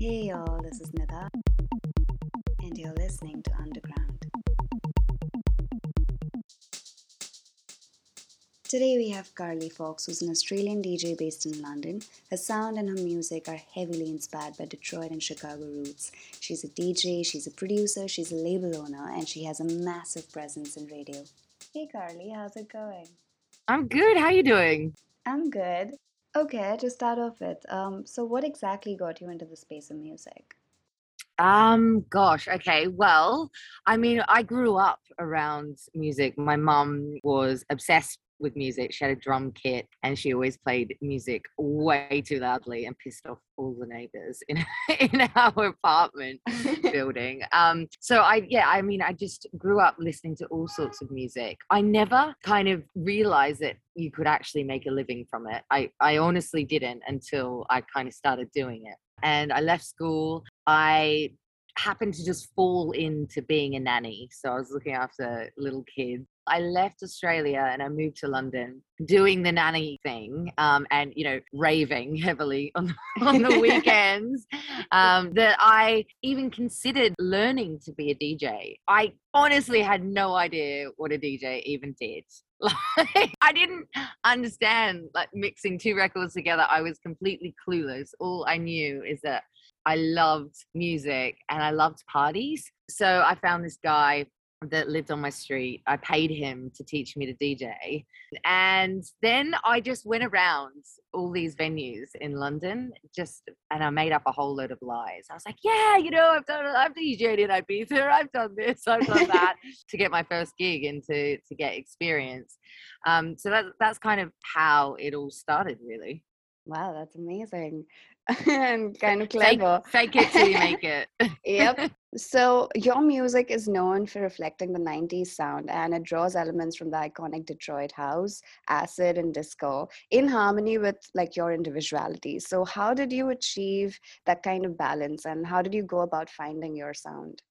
Hey y'all, this is Nida, and you're listening to Underground. Today we have Carly Fox, who's an Australian DJ based in London. Her sound and her music are heavily inspired by Detroit and Chicago roots. She's a DJ, she's a producer, she's a label owner, and she has a massive presence in radio. Hey Carly, how's it going? I'm good. How are you doing? I'm good. Okay, to start off with, um, so what exactly got you into the space of music? Um, gosh, okay. Well, I mean, I grew up around music. My mum was obsessed with music. She had a drum kit and she always played music way too loudly and pissed off all the neighbors in, in our apartment building. Um, so I, yeah, I mean, I just grew up listening to all sorts of music. I never kind of realized that you could actually make a living from it. I, I honestly didn't until I kind of started doing it. And I left school. I happened to just fall into being a nanny. So I was looking after little kids. I left Australia and I moved to London doing the nanny thing um, and, you know, raving heavily on, on the weekends um, that I even considered learning to be a DJ. I honestly had no idea what a DJ even did. Like, I didn't understand like mixing two records together. I was completely clueless. All I knew is that I loved music and I loved parties. So I found this guy that lived on my street. I paid him to teach me to DJ. And then I just went around all these venues in London, just and I made up a whole load of lies. I was like, yeah, you know, I've done I've DJed in Ibiza, I've done this, I've done that to get my first gig and to to get experience. Um, so that that's kind of how it all started really. Wow, that's amazing and kind of clever. Fake, fake it till you make it. yep. So, your music is known for reflecting the 90s sound and it draws elements from the iconic Detroit house, acid, and disco in harmony with like your individuality. So, how did you achieve that kind of balance and how did you go about finding your sound?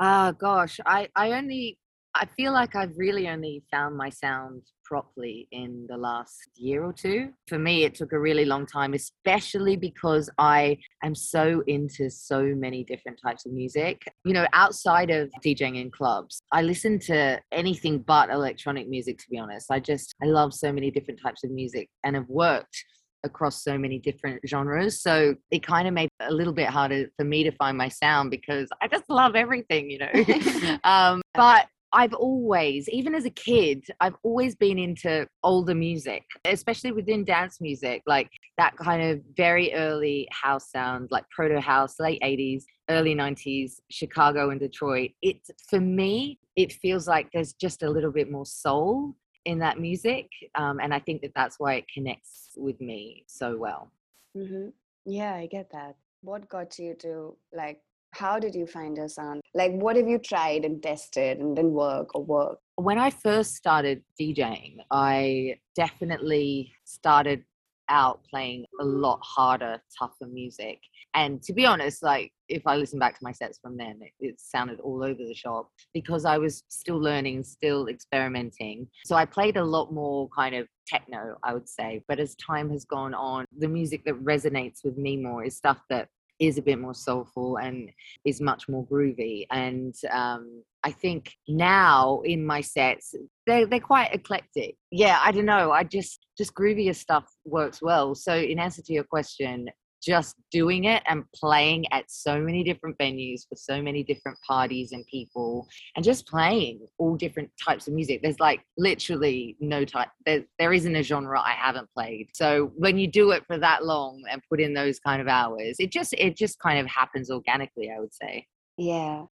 Ah, uh, gosh, I, I only I feel like I've really only found my sound properly in the last year or two. For me, it took a really long time, especially because I am so into so many different types of music. You know, outside of DJing in clubs, I listen to anything but electronic music, to be honest. I just, I love so many different types of music and have worked across so many different genres. So it kind of made it a little bit harder for me to find my sound because I just love everything, you know. um, but I've always, even as a kid, I've always been into older music, especially within dance music, like that kind of very early house sound, like proto house, late 80s, early 90s, Chicago and Detroit. It, for me, it feels like there's just a little bit more soul in that music. Um, and I think that that's why it connects with me so well. Mm-hmm. Yeah, I get that. What got you to like how did you find your sound? Like, what have you tried and tested and didn't work or work? When I first started DJing, I definitely started out playing a lot harder, tougher music. And to be honest, like if I listen back to my sets from then, it, it, sounded all over the shop because I was still learning, still experimenting. So I played a lot more kind of techno, I would say. But as time has gone on, the music that resonates with me more is stuff that is a bit more soulful and is much more groovy. And um, I think now in my sets, they're, they're quite eclectic. Yeah, I don't know. I just, just groovier stuff works well. So, in answer to your question, just doing it and playing at so many different venues for so many different parties and people and just playing all different types of music. There's like literally no type there, there isn't a genre i haven't played. So when you do it for that long and put in those kind of hours it just it just kind of happens organically i would say. Yeah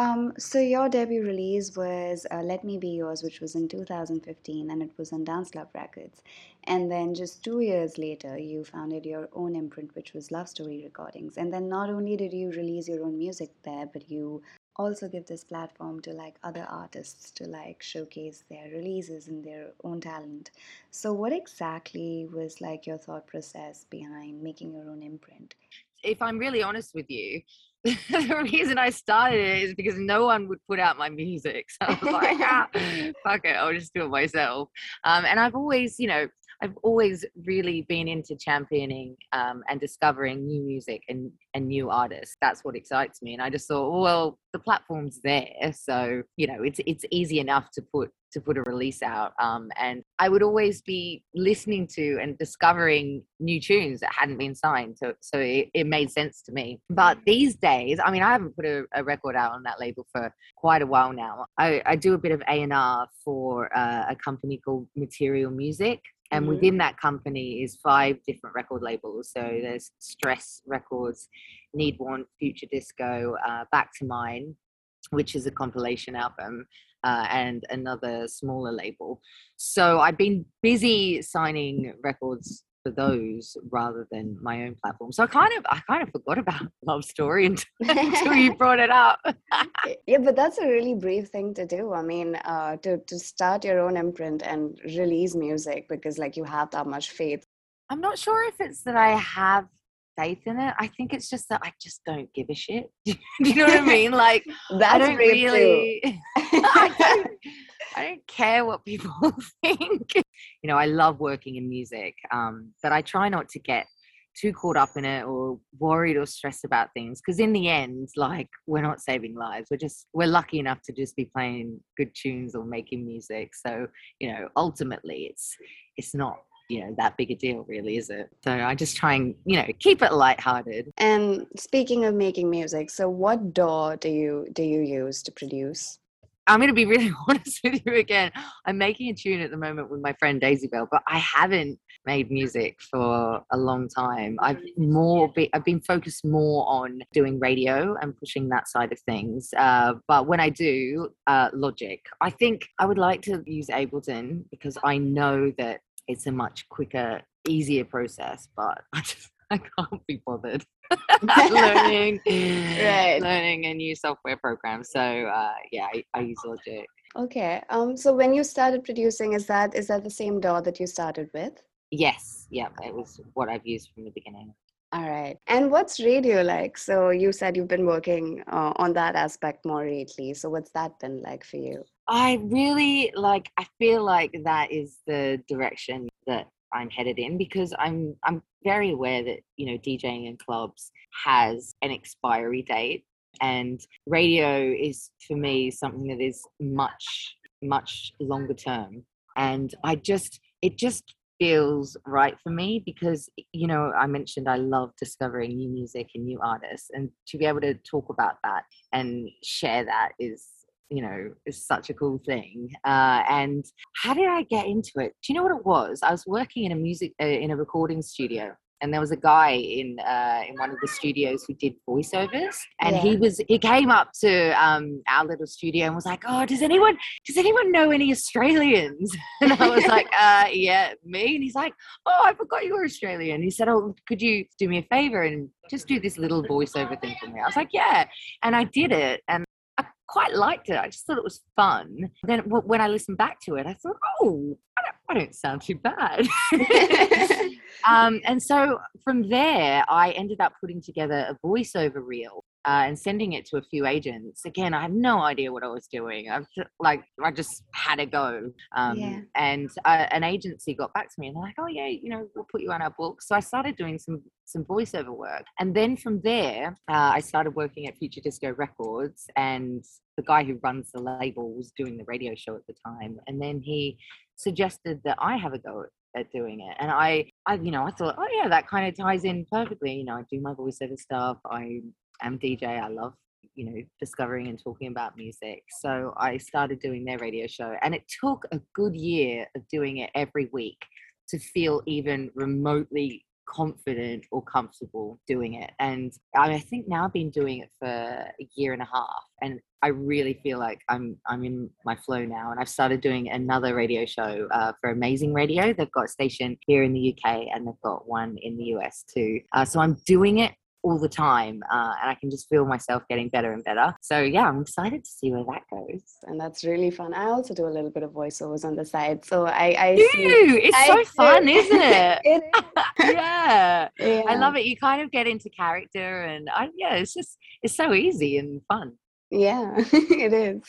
um, so your debut release was uh, "Let Me Be Yours," which was in 2015, and it was on Dance Love Records. And then just two years later, you founded your own imprint, which was Love Story Recordings. And then not only did you release your own music there, but you also give this platform to like other artists to like showcase their releases and their own talent. So what exactly was like your thought process behind making your own imprint? If I'm really honest with you, the reason I started it is because no one would put out my music. So I was like, ah, fuck it, I'll just do it myself. Um, and I've always, you know, I've always really been into championing um, and discovering new music and and new artists. That's what excites me. And I just thought, well, the platform's there, so you know, it's it's easy enough to put to put a release out. Um, and I would always be listening to and discovering new tunes that hadn't been signed. So, so it, it made sense to me. But mm. these days, I mean, I haven't put a, a record out on that label for quite a while now. I, I do a bit of A&R for uh, a company called Material Music. And mm-hmm. within that company is five different record labels. So there's Stress Records, Need Want, Future Disco, uh, Back to Mine, which is a compilation album, uh, and another smaller label. So I've been busy signing records for those rather than my own platform. So I kind of I kind of forgot about Love Story until, until you brought it up. yeah, but that's a really brave thing to do. I mean, uh, to to start your own imprint and release music because like you have that much faith. I'm not sure if it's that I have faith in it. I think it's just that I just don't give a shit. Do you know what I mean? Like That's I don't really I, don't, I don't care what people think. You know, I love working in music, um, but I try not to get too caught up in it or worried or stressed about things because in the end like we're not saving lives. We're just we're lucky enough to just be playing good tunes or making music. So you know ultimately it's it's not you know that big a deal really is it? So i just try and you know keep it lighthearted. And speaking of making music so what daw do you do you use to produce I'm going to be really honest with you again. I'm making a tune at the moment with my friend Daisy Bell, but I haven't made music for a long time. I've more be, I've been focused more on doing radio and pushing that side of things. Uh, but when I do, uh, Logic. I think I would like to use Ableton because I know that it's a much quicker, easier process, but I just I can't be bothered learning right. learning a new software program. So uh, yeah, I, I use Logic. Okay. Um. So when you started producing, is that is that the same DAW that you started with? Yes. Yeah. It was what I've used from the beginning. All right. And what's radio like? So you said you've been working uh, on that aspect more lately. So what's that been like for you? I really like I feel like that is the direction that I'm headed in because I'm I'm very aware that you know DJing in clubs has an expiry date and radio is for me something that is much much longer term. And I just it just feels right for me because you know i mentioned i love discovering new music and new artists and to be able to talk about that and share that is you know is such a cool thing uh, and how did i get into it? Do you know what it was? I was working in a music uh, in a recording studio and there was a guy in uh, in one of the studios who did voiceovers and yeah. he was he came up to um, our little studio and was like oh does anyone does anyone know any australians? And i was like uh, yeah me. And he's like oh i forgot you were australian. He said oh could you do me a favor and just do this little voiceover thing for me? I was like yeah. And i did it and quite liked it. I just thought it was fun. Then when I listened back to it, I thought, oh, I don't, I don't sound too bad. um, and so from there, I ended up putting together a voiceover reel uh, and sending it to a few agents. Again, I had no idea what I was doing. I just, like, I just had to go. Um, yeah. And uh, an agency got back to me and they're like, "Oh yeah, you know, we'll put you on our book." So I started doing some some voiceover work, and then from there, uh, I started working at Future Disco Records, and the guy who runs the label was doing the radio show at the time, and then he suggested that I have a go at doing it. And I, I, you know, I thought, oh yeah, that kind of ties in perfectly. You know, I do my voiceover stuff. I am DJ. I love, you know, discovering and talking about music. So I started doing their radio show, and it took a good year of doing it every week to feel even remotely confident or comfortable doing it. And I think now I've been doing it for a year and a half, and I really feel like I'm I'm in my flow now, and I've started doing another radio show uh, for Amazing Radio. They've got a station here in the UK, and they've got one in the US too. Uh, so I'm doing it all the time uh, and i can just feel myself getting better and better so yeah i'm excited to see where that goes and that's really fun i also do a little bit of voiceovers on the side so i i do see, it's I so fun isn't it, it is. yeah. yeah i love it you kind of get into character and I, yeah it's just it's so easy and fun Yeah, it is.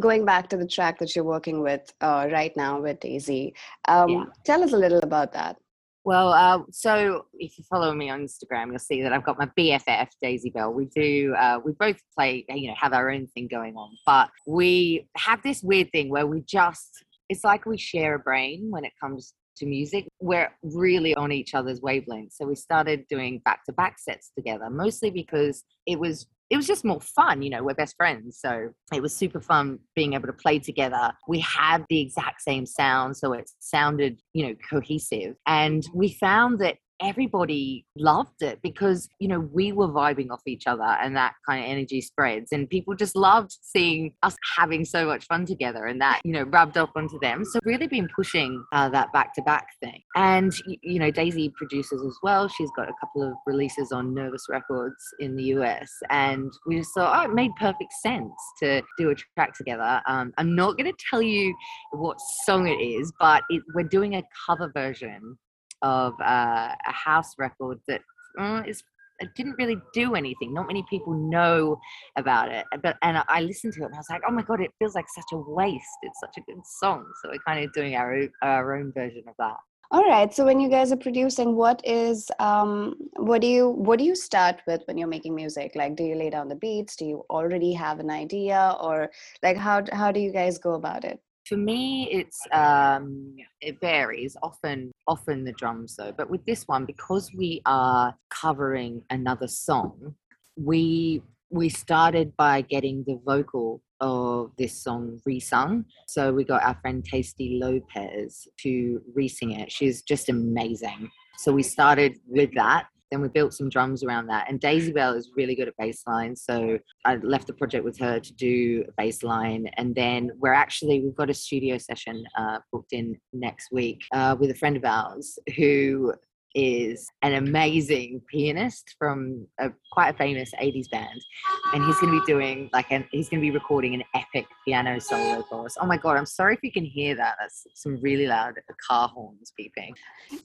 Going back to the track that you're working with uh, right now with Daisy, um, Yeah. tell us a little about that. Well, uh, so if you follow me on Instagram, you'll see that I've got my BFF Daisy Bell. We do, uh, we both play, you know, have our own thing going on, but we have this weird thing where we just, it's like we share a brain when it comes to music. We're really on each other's wavelengths. So we started doing back to back sets together, mostly because it was it was just more fun. You know, we're best friends. So it was super fun being able to play together. We had the exact same sound. So it sounded, you know, cohesive. And we found that everybody loved it because you know we were vibing off each other and that kind of energy spreads. And people just loved seeing us having so much fun together and that you know rubbed off onto them. So really been pushing uh, that back to back thing. And you know daisy produces as well. She's got a couple of releases on nervous records in the us and we just thought oh it made perfect sense to do a track together. Um, i'm not going to tell you what song it is but it, we're doing a cover version of uh, a house record that uh, is didn't really do anything. Not many people know about it. But and I listened to it and I was like, oh my god, it feels like such a waste. It's such a good song. So we're kind of doing our our own version of that. All right. So when you guys are producing, what is um, what do you what do you start with when you're making music? Like, do you lay down the beats? Do you already have an idea, or like how how do you guys go about it? For me, it's um, it varies. Often, often the drums though. But with this one, because we are covering another song, we we started by getting the vocal of this song resung. So we got our friend Tasty Lopez to resing it. She's just amazing. So we started with that. Then we built some drums around that. And Daisy Bell is really good at bass line. So I left the project with her to do a bass line. And then we're actually, we've got a studio session uh, booked in next week uh, with a friend of ours who is an amazing pianist from a quite a famous 80s band and he's going to be doing like an he's going to be recording an epic piano solo for us oh my god i'm sorry if you can hear that that's some really loud car horns beeping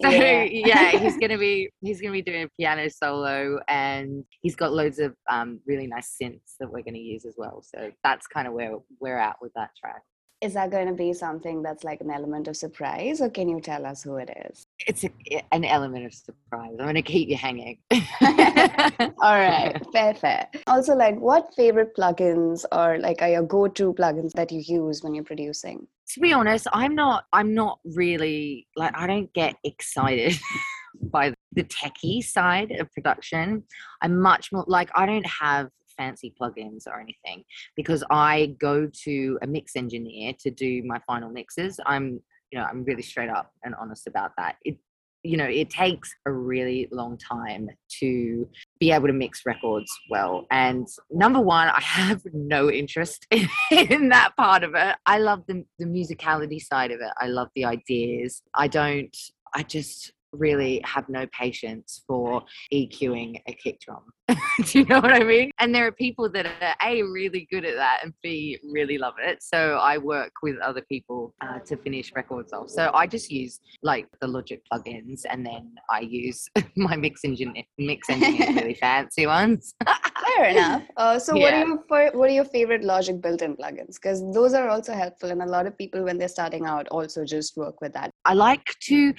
so Yeah. yeah, he's going to be he's going to be doing a piano solo and he's got loads of um, really nice synths that we're going to use as well so that's kind of where we're at with that track Is that going to be something that's like an element of surprise, or can you tell us who it is? It's a, eh, an element of surprise i'm going to keep you hanging All right, fair, fair. Also, like, what favorite plugins or like are your go-to plugins that you use when you're producing? to be honest, I'm not I'm not really like I don't get excited by the techie side of production. I'm much more like I don't have fancy plugins or anything because I go to a mix engineer to do my final mixes. I'm you know, I'm really straight up and honest about that. It you know, it takes a really long time to be able to mix records well. And number one, I have no interest in in that part of it. I love the, the musicality side of it. I love the ideas. I don't, I just really have no patience for EQing a kick drum. Do you know what I mean? And there are people that are A, really good at that and B, really love it. So I work with other people uh, to finish records off. So I just use like the Logic plugins and then I use my mix engine, mix engine really fancy ones. Fair enough. Uh, so, what are your what are your favorite Logic built-in plugins? Because those are also helpful, and a lot of people when they're starting out also just work with that. I like to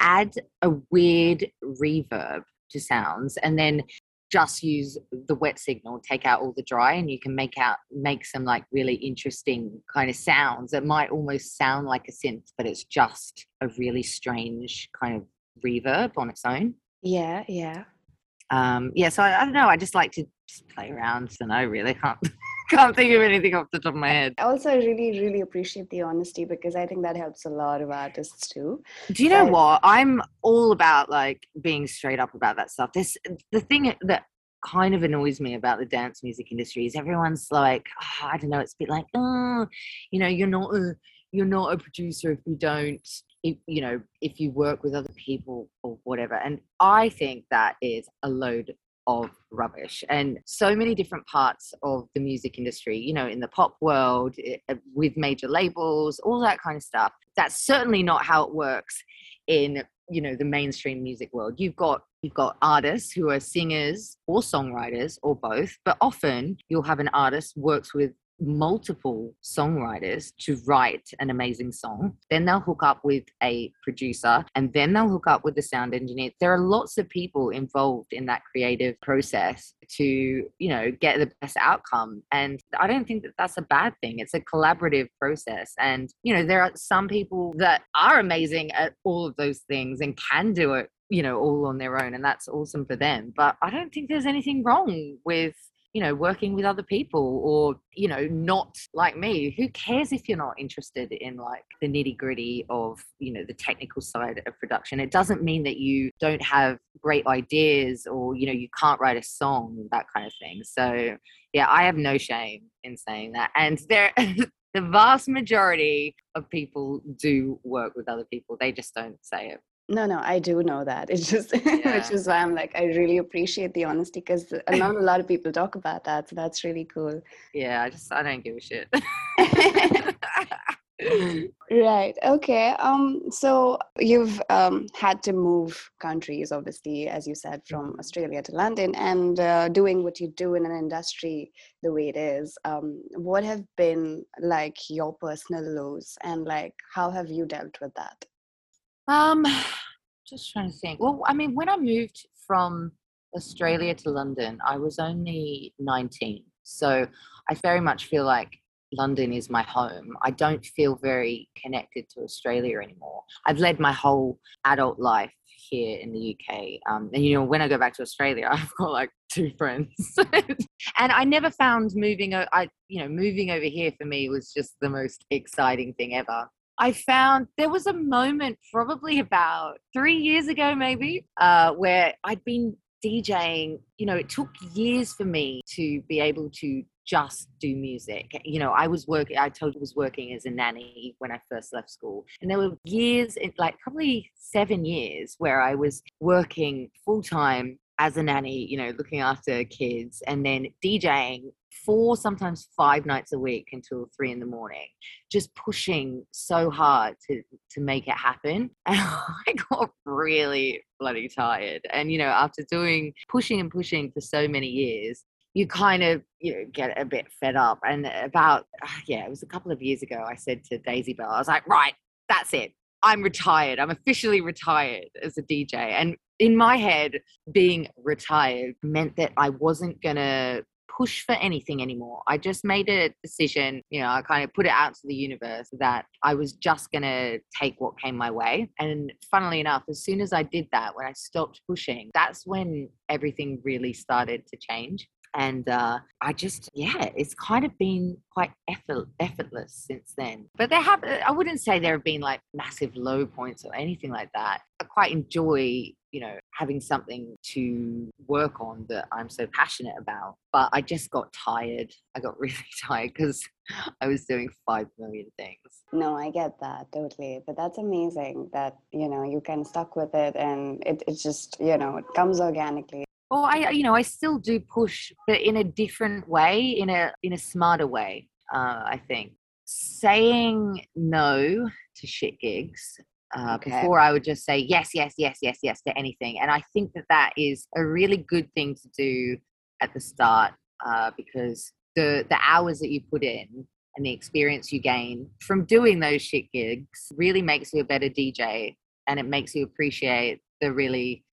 add a weird reverb to sounds and then just use the wet signal, take out all the dry, and you can make out make some like really interesting kind of sounds that might almost sound like a synth, but it's just a really strange kind of reverb on its own. Yeah, yeah. Um, yeah, so I, I don't know. I just like to just play around. So I really can't can't think of anything off the top of my head. I also, I really, really appreciate the honesty because I think that helps a lot of artists too. Do you know Right. what? I'm all about like being straight up about that stuff. This the thing that kind of annoys me about the dance music industry is everyone's like, "Ah, I don't know, it's a bit like, oh, you know, you're not a you're not a producer if you don't if, you know if you work with other people or whatever. And I think that is a load of rubbish and so many different parts of the music industry you know in the pop world uh, with major labels all that kind of stuff. That's certainly not how it works in you know the mainstream music world. You've got you've got artists who are singers or songwriters or both but often you'll have an artist works with multiple songwriters to write an amazing song. Then they'll hook up with a producer and then they'll hook up with the sound engineer. There are lots of people involved in that creative process to, you know, get the best outcome. And I don't think that that's a bad thing. It's a collaborative process. And, you know, there are some people that are amazing at all of those things and can do it you know all on their own and that's awesome for them but i don't think there's anything wrong with you know working with other people or you know not like me who cares if you're not interested in like the nitty gritty of you know the technical side of production? It doesn't mean that you don't have great ideas or you know you can't write a song that kind of thing. So yeah i have no shame in saying that. And there the vast majority of people do work with other people. They just don't say it no, no, I do know that. It's just, Yeah. which is why I'm like, I really appreciate the honesty because not a lot of people talk about that. So that's really cool. yeah i just i don't give a shit Right. Okay. Um. So you've um had to move countries, obviously, as you said, from Australia to London, and uh, doing what you do in an industry the way it is. Um. What have been like your personal lows, and like how have you dealt with that? Um, just trying to think. Well, I mean, when I moved from Australia to London, I was only 19. So I very much feel like London is my home. I don't feel very connected to Australia anymore. I've led my whole adult life here in the UK. Um, and, you know, when I go back to Australia, I've got like two friends. and I never found moving, I, you know, moving over here for me was just the most exciting thing ever. I found there was a moment probably about three years ago, maybe, uh, where I'd been DJing. You know, it took years for me to be able to just do music. You know, I was working, I told was working as a nanny when I first left school. And there were years, like probably seven years, where I was working full time as a nanny, you know, looking after kids and then DJing four, sometimes five nights a week until three in the morning just pushing so hard to to make it happen. And i got really bloody tired. And you know after doing pushing and pushing for so many years you kind of you know get a bit fed up. And about ah, yeah it was a couple of years ago i said to daisy bell i was like right that's it. I'm retired. I'm officially retired as a dj and in my head being retired meant that i wasn't gonna push for anything anymore. I just made a decision, you know, I kind of put it out to the universe that I was just going to take what came my way. And funnily enough, as soon as I did that, when I stopped pushing, that's when everything really started to change. And uh, I just, yeah, it's kind of been quite effort, effortless since then. But there have, I wouldn't say there have been like massive low points or anything like that. I quite enjoy you know, having something to work on that I'm so passionate about. But I just got tired. I got really tired because I was doing 5 million things. No, I get that totally. But that's amazing that, you know, you can stuck with it and it, it just, you know, it comes organically. Well, I, you know, I still do push, but in a different way, in a in a smarter way. Uh, I think saying no to shit gigs uh, Okay. before I would just say yes, yes, yes, yes, yes to anything. And I think that that is a really good thing to do at the start uh, because the the hours that you put in and the experience you gain from doing those shit gigs really makes you a better DJ and it makes you appreciate the really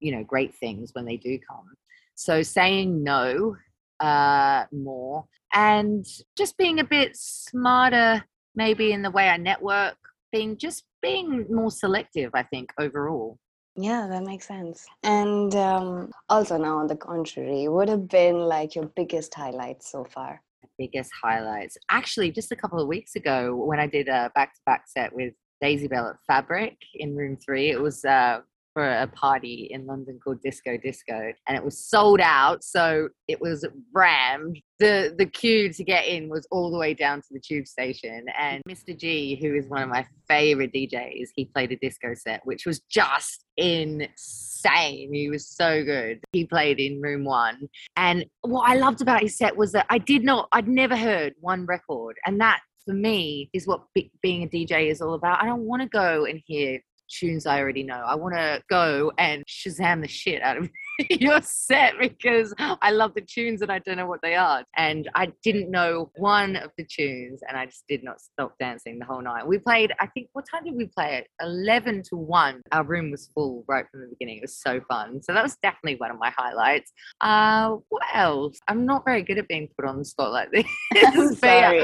you know great things when they do come. So saying no uh, more and just being a bit smarter maybe in the way I network being just being more selective i think overall Yeah, that makes sense. And um, also now, on the contrary, would have been like your biggest highlights so far? biggest highlights actually just a couple of weeks ago when i did a back-to-back set with daisy bell at fabric in room three it was uh for a party in London called Disco Disco, and it was sold out. So it was rammed. the The queue to get in was all the way down to the tube station. And Mr. G, who is one of my favorite DJs, he played a disco set, which was just insane. He was so good. He played in room one, and what I loved about his set was that I did not, I'd never heard one record, and that for me is what be- being a DJ is all about. I don't want to go and hear tunes I already know. I want to go and Shazam the shit out of your set because I love the tunes and I don't know what they are. And I didn't know one of the tunes and I just did not stop dancing the whole night. We played, I think, what time did we play it? 11 to 1. Our room was full right from the beginning. It was so fun. So that was definitely one of my highlights. Uh, what else? I'm not very good at being put on the spot like this. I'm sorry.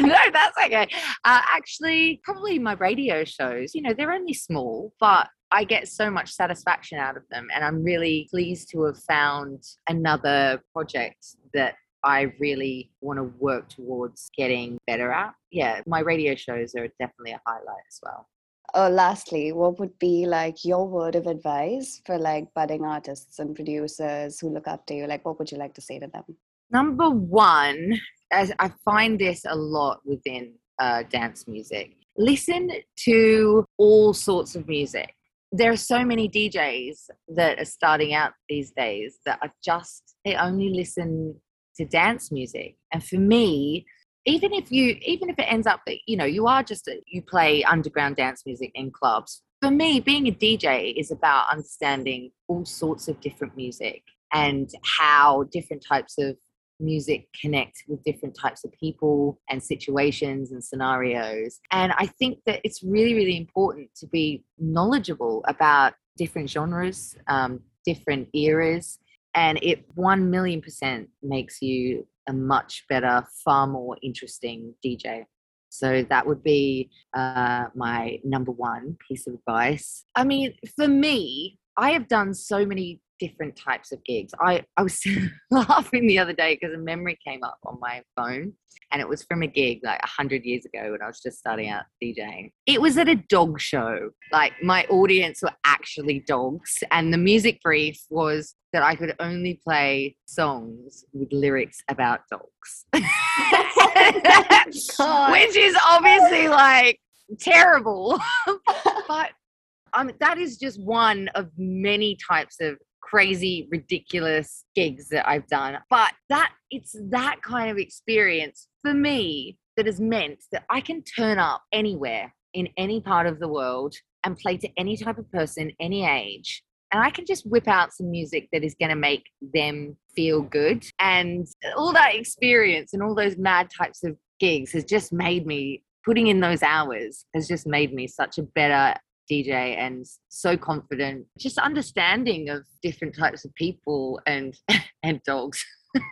no, that's okay. Uh, actually, probably my radio shows, you know, they're only small, but I get so much satisfaction out of them. And I'm really pleased to have found another project that I really want to work towards getting better at. Yeah, my radio shows are definitely a highlight as well. Oh, lastly, what would be like your word of advice for like budding artists and producers who look up to you? Like, what would you like to say to them? Number one, as I find this a lot within uh, dance music, listen to all sorts of music there are so many DJs that are starting out these days that are just they only listen to dance music. And for me, even if you even if it ends up that you know you are just a, you play underground dance music in clubs. For me, being a DJ is about understanding all sorts of different music and how different types of music connect with different types of people and situations and scenarios. And I think that it's really, really important to be knowledgeable about different genres, um, different eras. And it 1 million percent makes you a much better, far more interesting DJ. So that would be uh, my number one piece of advice. I mean, for me, I have done so many different types of gigs. I, I was laughing the other day because a memory came up on my phone and it was from a gig like 100 years ago when I was just starting out DJing. It was at a dog show. Like my audience were actually dogs, and the music brief was that I could only play songs with lyrics about dogs. Which is obviously like terrible. but um, that is just one of many types of crazy, ridiculous gigs that I've done. But that it's that kind of experience for me that has meant that I can turn up anywhere in any part of the world and play to any type of person, any age. And I can just whip out some music that is going to make them feel good. And all that experience and all those mad types of gigs has just made me, putting in those hours has just made me such a better DJ and so confident, just understanding of different types of people and and dogs.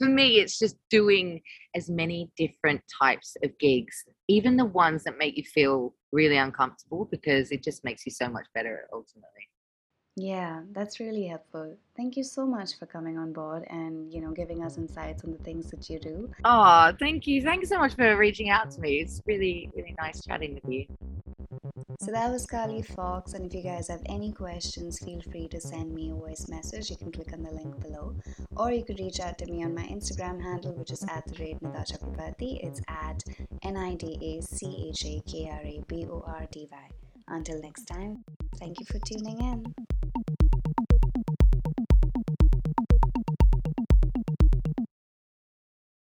For me, it's just doing as many different types of gigs, even the ones that make you feel really uncomfortable, because it just makes you so much better ultimately. Yeah, that's really helpful. Thank you so much for coming on board and, you know, giving us insights on the things that you do. Oh, thank you. Thank you so much for reaching out to me. It's really, really nice chatting with you. So that was Carly Fox, and if you guys have any questions, feel free to send me a voice message. You can click on the link below, or you could reach out to me on my Instagram handle, which is at the rate Chakrabarty. It's at N I D A C H A K R A B O R D Y. Until next time, thank you for tuning in.